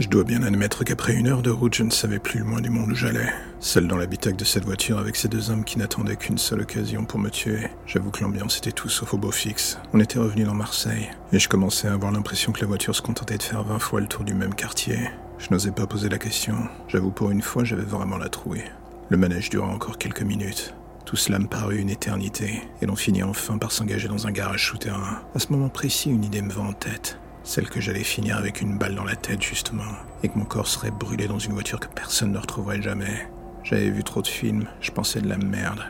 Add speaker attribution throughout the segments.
Speaker 1: Je dois bien admettre qu'après une heure de route, je ne savais plus le moins du monde où j'allais. Seul dans l'habitacle de cette voiture avec ces deux hommes qui n'attendaient qu'une seule occasion pour me tuer, j'avoue que l'ambiance était tout sauf au beau fixe. On était revenu dans Marseille, et je commençais à avoir l'impression que la voiture se contentait de faire 20 fois le tour du même quartier. Je n'osais pas poser la question. J'avoue pour une fois, j'avais vraiment la trouée. Le manège dura encore quelques minutes. Tout cela me parut une éternité, et l'on finit enfin par s'engager dans un garage souterrain. À ce moment précis, une idée me vint en tête. Celle que j'allais finir avec une balle dans la tête, justement, et que mon corps serait brûlé dans une voiture que personne ne retrouverait jamais. J'avais vu trop de films, je pensais de la merde.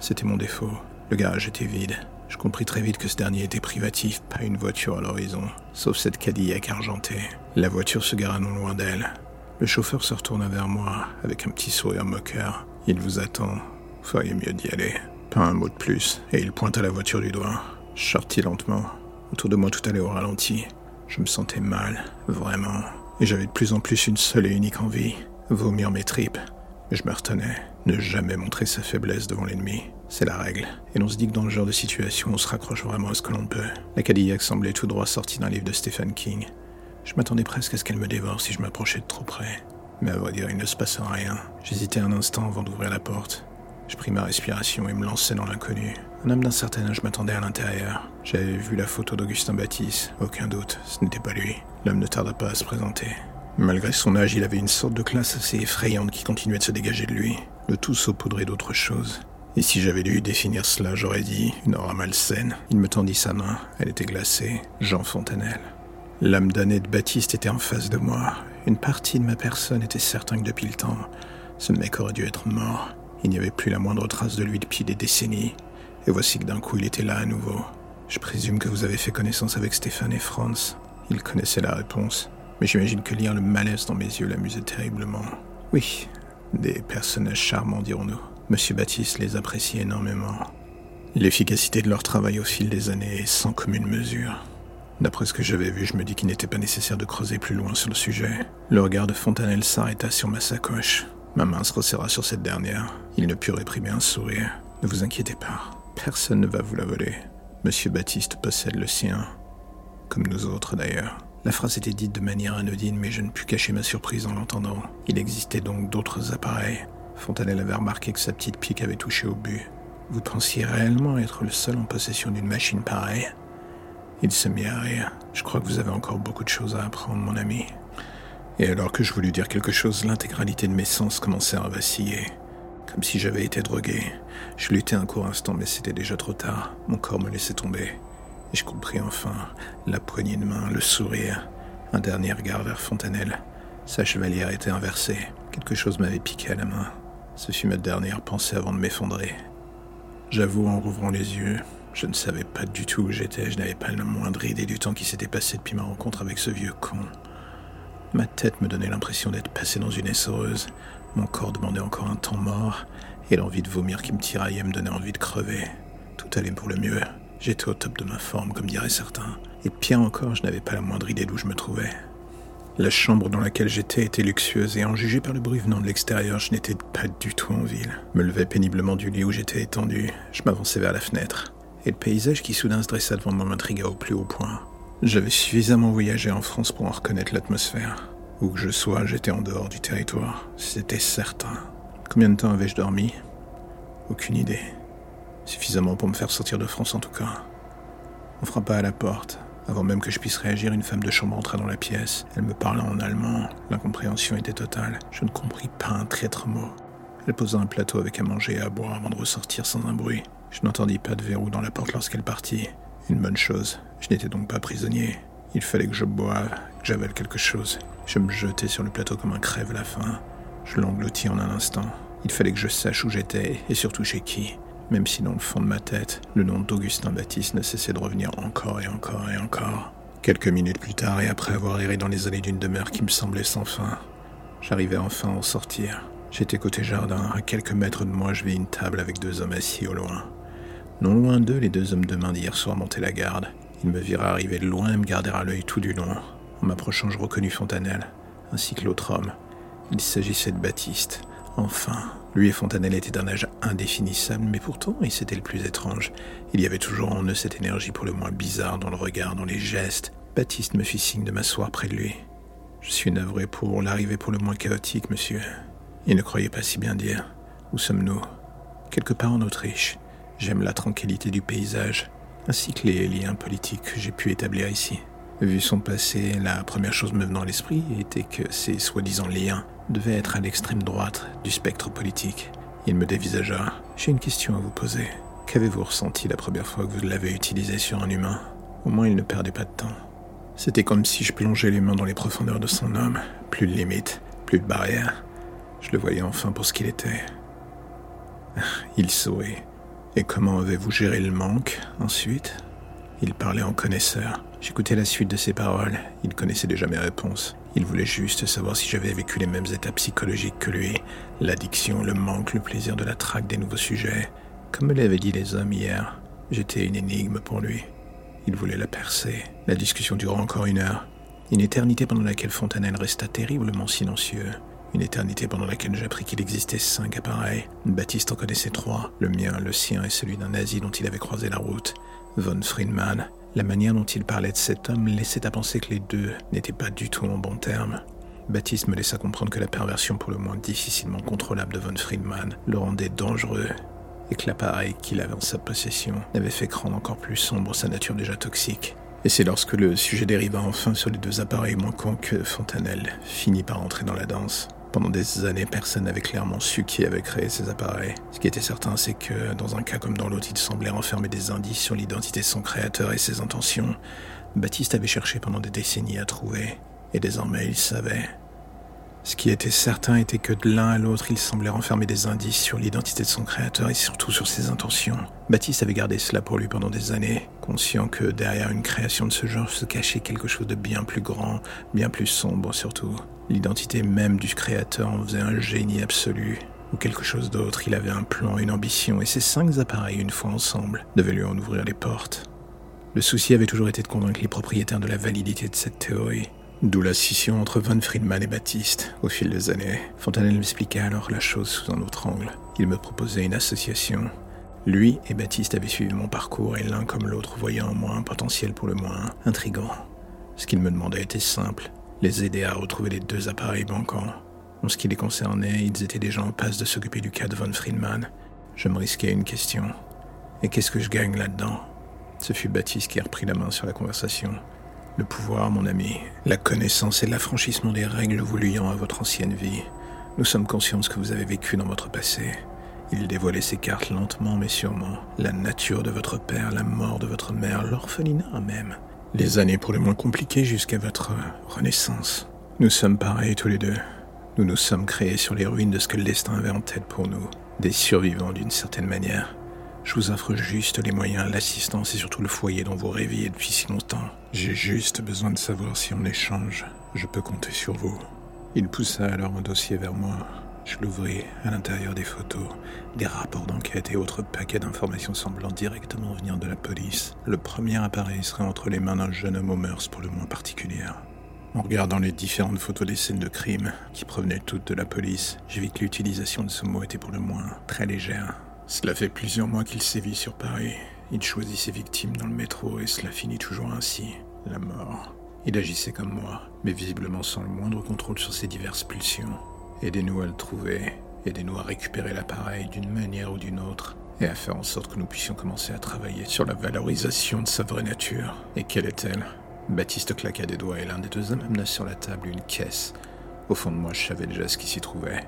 Speaker 1: C'était mon défaut. Le garage était vide. Je compris très vite que ce dernier était privatif, pas une voiture à l'horizon, sauf cette Cadillac argentée. La voiture se gara non loin d'elle. Le chauffeur se retourna vers moi avec un petit sourire moqueur. Il vous attend. Vous feriez mieux d'y aller. Pas un mot de plus, et il pointa la voiture du doigt. Je sortis lentement. Autour de moi tout allait au ralenti. Je me sentais mal, vraiment. Et j'avais de plus en plus une seule et unique envie, vomir mes tripes. Je me retenais, ne jamais montrer sa faiblesse devant l'ennemi. C'est la règle. Et l'on se dit que dans le genre de situation, on se raccroche vraiment à ce que l'on peut. La Cadillac semblait tout droit sortie d'un livre de Stephen King. Je m'attendais presque à ce qu'elle me dévore si je m'approchais de trop près. Mais à vrai dire, il ne se passera rien. J'hésitais un instant avant d'ouvrir la porte. Je pris ma respiration et me lançai dans l'inconnu. Un homme d'un certain âge m'attendait à l'intérieur. J'avais vu la photo d'Augustin Baptiste, aucun doute, ce n'était pas lui. L'homme ne tarda pas à se présenter. Malgré son âge, il avait une sorte de classe assez effrayante qui continuait de se dégager de lui, le tout saupoudré d'autre chose. Et si j'avais dû définir cela, j'aurais dit une aura malsaine. Il me tendit sa main, elle était glacée, Jean Fontanelle. L'âme damnée de Baptiste était en face de moi. Une partie de ma personne était certain que depuis le temps, ce mec aurait dû être mort. Il n'y avait plus la moindre trace de lui depuis des décennies. Et voici que d'un coup il était là à nouveau. Je présume que vous avez fait connaissance avec Stéphane et Franz. Ils connaissaient la réponse. Mais j'imagine que lire le malaise dans mes yeux l'amusait terriblement. Oui, des personnages charmants, dirons-nous. Monsieur Baptiste les appréciait énormément. L'efficacité de leur travail au fil des années est sans commune mesure. D'après ce que j'avais vu, je me dis qu'il n'était pas nécessaire de creuser plus loin sur le sujet. Le regard de Fontanelle s'arrêta sur ma sacoche. Ma main se resserra sur cette dernière. Il ne put réprimer un sourire. Ne vous inquiétez pas. Personne ne va vous la voler. Monsieur Baptiste possède le sien. Comme nous autres d'ailleurs. La phrase était dite de manière anodine, mais je ne pus cacher ma surprise en l'entendant. Il existait donc d'autres appareils. Fontanelle avait remarqué que sa petite pique avait touché au but. Vous pensiez réellement être le seul en possession d'une machine pareille? Il se mit à rire. Je crois que vous avez encore beaucoup de choses à apprendre, mon ami. Et alors que je voulus dire quelque chose, l'intégralité de mes sens commençait à vaciller comme si j'avais été drogué. Je luttais un court instant, mais c'était déjà trop tard. Mon corps me laissait tomber. Et je compris enfin la poignée de main, le sourire, un dernier regard vers Fontanelle. Sa chevalière était inversée. Quelque chose m'avait piqué à la main. Ce fut ma dernière pensée avant de m'effondrer. J'avoue, en rouvrant les yeux, je ne savais pas du tout où j'étais. Je n'avais pas la moindre idée du temps qui s'était passé depuis ma rencontre avec ce vieux con. Ma tête me donnait l'impression d'être passé dans une essoreuse. Mon corps demandait encore un temps mort, et l'envie de vomir qui me tiraillait me donnait envie de crever. Tout allait pour le mieux. J'étais au top de ma forme, comme diraient certains. Et pire encore, je n'avais pas la moindre idée d'où je me trouvais. La chambre dans laquelle j'étais était luxueuse et en jugé par le bruit venant de l'extérieur, je n'étais pas du tout en ville. Me levais péniblement du lit où j'étais étendu. Je m'avançais vers la fenêtre. Et le paysage qui soudain se dressa devant moi m'intrigua au plus haut point. J'avais suffisamment voyagé en France pour en reconnaître l'atmosphère. Où que je sois, j'étais en dehors du territoire. C'était certain. Combien de temps avais-je dormi? Aucune idée. Suffisamment pour me faire sortir de France en tout cas. On frappa à la porte. Avant même que je puisse réagir, une femme de chambre entra dans la pièce. Elle me parla en allemand. L'incompréhension était totale. Je ne compris pas un traître mot. Elle posa un plateau avec à manger et à boire avant de ressortir sans un bruit. Je n'entendis pas de verrou dans la porte lorsqu'elle partit. Une bonne chose. Je n'étais donc pas prisonnier. Il fallait que je boive, que j'avale quelque chose. Je me jetai sur le plateau comme un crève la faim. Je l'engloutis en un instant. Il fallait que je sache où j'étais et surtout chez qui. Même si dans le fond de ma tête, le nom d'Augustin Baptiste ne cessait de revenir encore et encore et encore. Quelques minutes plus tard, et après avoir erré dans les allées d'une demeure qui me semblait sans fin, j'arrivais enfin à en sortir. J'étais côté jardin. À quelques mètres de moi, je vis une table avec deux hommes assis au loin. Non loin d'eux, les deux hommes de main d'hier soir montaient la garde. Ils me virent arriver de loin et me gardèrent à l'œil tout du long. En m'approchant, je reconnus Fontanelle, ainsi que l'autre homme. Il s'agissait de Baptiste. Enfin, lui et Fontanelle étaient d'un âge indéfinissable, mais pourtant, et c'était le plus étrange, il y avait toujours en eux cette énergie pour le moins bizarre dans le regard, dans les gestes. Baptiste me fit signe de m'asseoir près de lui. Je suis navré pour l'arrivée pour le moins chaotique, monsieur. Il ne croyait pas si bien dire. Où sommes-nous? Quelque part en Autriche. J'aime la tranquillité du paysage, ainsi que les liens politiques que j'ai pu établir ici. Vu son passé, la première chose me venant à l'esprit était que ces soi-disant liens devaient être à l'extrême droite du spectre politique. Il me dévisagea. J'ai une question à vous poser. Qu'avez-vous ressenti la première fois que vous l'avez utilisé sur un humain? Au moins, il ne perdait pas de temps. C'était comme si je plongeais les mains dans les profondeurs de son homme. Plus de limites, plus de barrières. Je le voyais enfin pour ce qu'il était. Il sourit. Et comment avez-vous géré le manque ensuite? Il parlait en connaisseur. J'écoutais la suite de ses paroles. Il connaissait déjà mes réponses. Il voulait juste savoir si j'avais vécu les mêmes étapes psychologiques que lui. L'addiction, le manque, le plaisir de la traque des nouveaux sujets. Comme me l'avaient dit les hommes hier, j'étais une énigme pour lui. Il voulait la percer. La discussion dura encore une heure. Une éternité pendant laquelle Fontanelle resta terriblement silencieux. Une éternité pendant laquelle j'appris qu'il existait cinq appareils. Baptiste en connaissait trois. Le mien, le sien et celui d'un nazi dont il avait croisé la route. Von Friedman. La manière dont il parlait de cet homme laissait à penser que les deux n'étaient pas du tout en bons termes. Baptiste me laissa comprendre que la perversion pour le moins difficilement contrôlable de Von Friedman le rendait dangereux et que l'appareil qu'il avait en sa possession n'avait fait rendre encore plus sombre sa nature déjà toxique. Et c'est lorsque le sujet dériva enfin sur les deux appareils manquants que Fontanelle finit par entrer dans la danse. Pendant des années, personne n'avait clairement su qui avait créé ces appareils. Ce qui était certain, c'est que dans un cas comme dans l'autre, il semblait renfermer des indices sur l'identité de son créateur et ses intentions. Baptiste avait cherché pendant des décennies à trouver, et désormais il savait. Ce qui était certain était que de l'un à l'autre, il semblait renfermer des indices sur l'identité de son créateur et surtout sur ses intentions. Baptiste avait gardé cela pour lui pendant des années, conscient que derrière une création de ce genre se cachait quelque chose de bien plus grand, bien plus sombre surtout. L'identité même du créateur en faisait un génie absolu, ou quelque chose d'autre. Il avait un plan, une ambition, et ces cinq appareils, une fois ensemble, devaient lui en ouvrir les portes. Le souci avait toujours été de convaincre les propriétaires de la validité de cette théorie. D'où la scission entre Von Friedman et Baptiste. Au fil des années, Fontanelle m'expliquait alors la chose sous un autre angle. Il me proposait une association. Lui et Baptiste avaient suivi mon parcours et l'un comme l'autre voyait en moi un potentiel pour le moins intrigant. Ce qu'il me demandait était simple, les aider à retrouver les deux appareils manquants. En ce qui les concernait, ils étaient déjà en passe de s'occuper du cas de Von Friedman. Je me risquais une question. Et qu'est-ce que je gagne là-dedans? Ce fut Baptiste qui a repris la main sur la conversation. Le pouvoir, mon ami, la connaissance et l'affranchissement des règles vous liant à votre ancienne vie. Nous sommes conscients de ce que vous avez vécu dans votre passé. Il dévoilait ses cartes lentement mais sûrement. La nature de votre père, la mort de votre mère, l'orphelinat même. Les années pour le moins compliquées jusqu'à votre renaissance. Nous sommes pareils tous les deux. Nous nous sommes créés sur les ruines de ce que le destin avait en tête pour nous. Des survivants d'une certaine manière. Je vous offre juste les moyens, l'assistance et surtout le foyer dont vous rêviez depuis si longtemps. J'ai juste besoin de savoir si en échange, je peux compter sur vous. Il poussa alors un dossier vers moi. Je l'ouvris. À l'intérieur des photos, des rapports d'enquête et autres paquets d'informations semblant directement venir de la police. Le premier appareil serait entre les mains d'un jeune homme aux mœurs pour le moins particulières. En regardant les différentes photos des scènes de crime, qui provenaient toutes de la police, j'ai vu que l'utilisation de ce mot était pour le moins très légère. Cela fait plusieurs mois qu'il sévit sur Paris. Il choisit ses victimes dans le métro et cela finit toujours ainsi. La mort. Il agissait comme moi, mais visiblement sans le moindre contrôle sur ses diverses pulsions. Aidez-nous à le trouver, aidez-nous à récupérer l'appareil d'une manière ou d'une autre, et à faire en sorte que nous puissions commencer à travailler sur la valorisation de sa vraie nature. Et quelle est-elle? Baptiste claqua des doigts et l'un des deux hommes amena sur la table une caisse. Au fond de moi, je savais déjà ce qui s'y trouvait.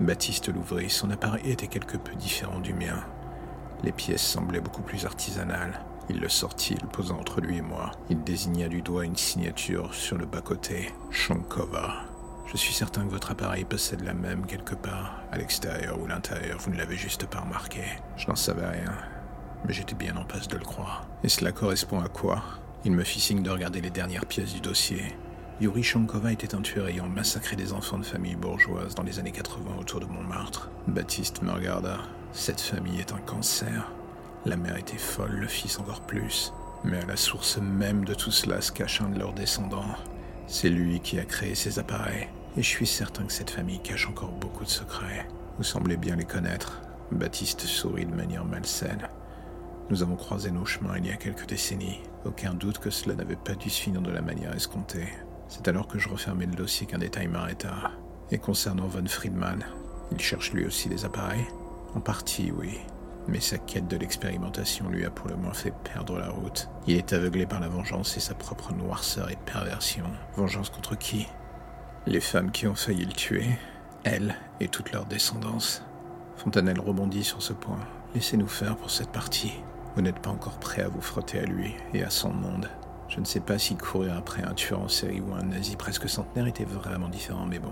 Speaker 1: Baptiste l'ouvrit, son appareil était quelque peu différent du mien. Les pièces semblaient beaucoup plus artisanales. Il le sortit, le posa entre lui et moi. Il désigna du doigt une signature sur le bas-côté. Shankova. Je suis certain que votre appareil possède la même quelque part, à l'extérieur ou l'intérieur, vous ne l'avez juste pas remarqué. Je n'en savais rien, mais j'étais bien en passe de le croire. Et cela correspond à quoi? Il me fit signe de regarder les dernières pièces du dossier. Yuri Shankova était un tueur ayant massacré des enfants de familles bourgeoises dans les années 80 autour de Montmartre. Baptiste me regarda. Cette famille est un cancer. La mère était folle, le fils encore plus. Mais à la source même de tout cela se cache un de leurs descendants. C'est lui qui a créé ces appareils. Et je suis certain que cette famille cache encore beaucoup de secrets. Vous semblez bien les connaître. Baptiste sourit de manière malsaine. Nous avons croisé nos chemins il y a quelques décennies. Aucun doute que cela n'avait pas dû se finir de la manière escomptée. C'est alors que je refermais le dossier qu'un détail m'arrêta. Et concernant Von Friedman, il cherche lui aussi des appareils? En partie, oui. Mais sa quête de l'expérimentation lui a pour le moins fait perdre la route. Il est aveuglé par la vengeance et sa propre noirceur et perversion. Vengeance contre qui? Les femmes qui ont failli le tuer, elle et toute leur descendance. Fontanelle rebondit sur ce point. Laissez-nous faire pour cette partie. Vous n'êtes pas encore prêt à vous frotter à lui et à son monde. Je ne sais pas si courir après un tueur en série ou un nazi presque centenaire était vraiment différent, mais bon.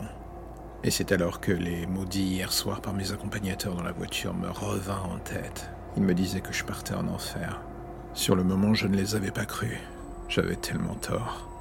Speaker 1: Et c'est alors que les maudits hier soir par mes accompagnateurs dans la voiture me revinrent en tête. Ils me disaient que je partais en enfer. Sur le moment, je ne les avais pas crus. J'avais tellement tort.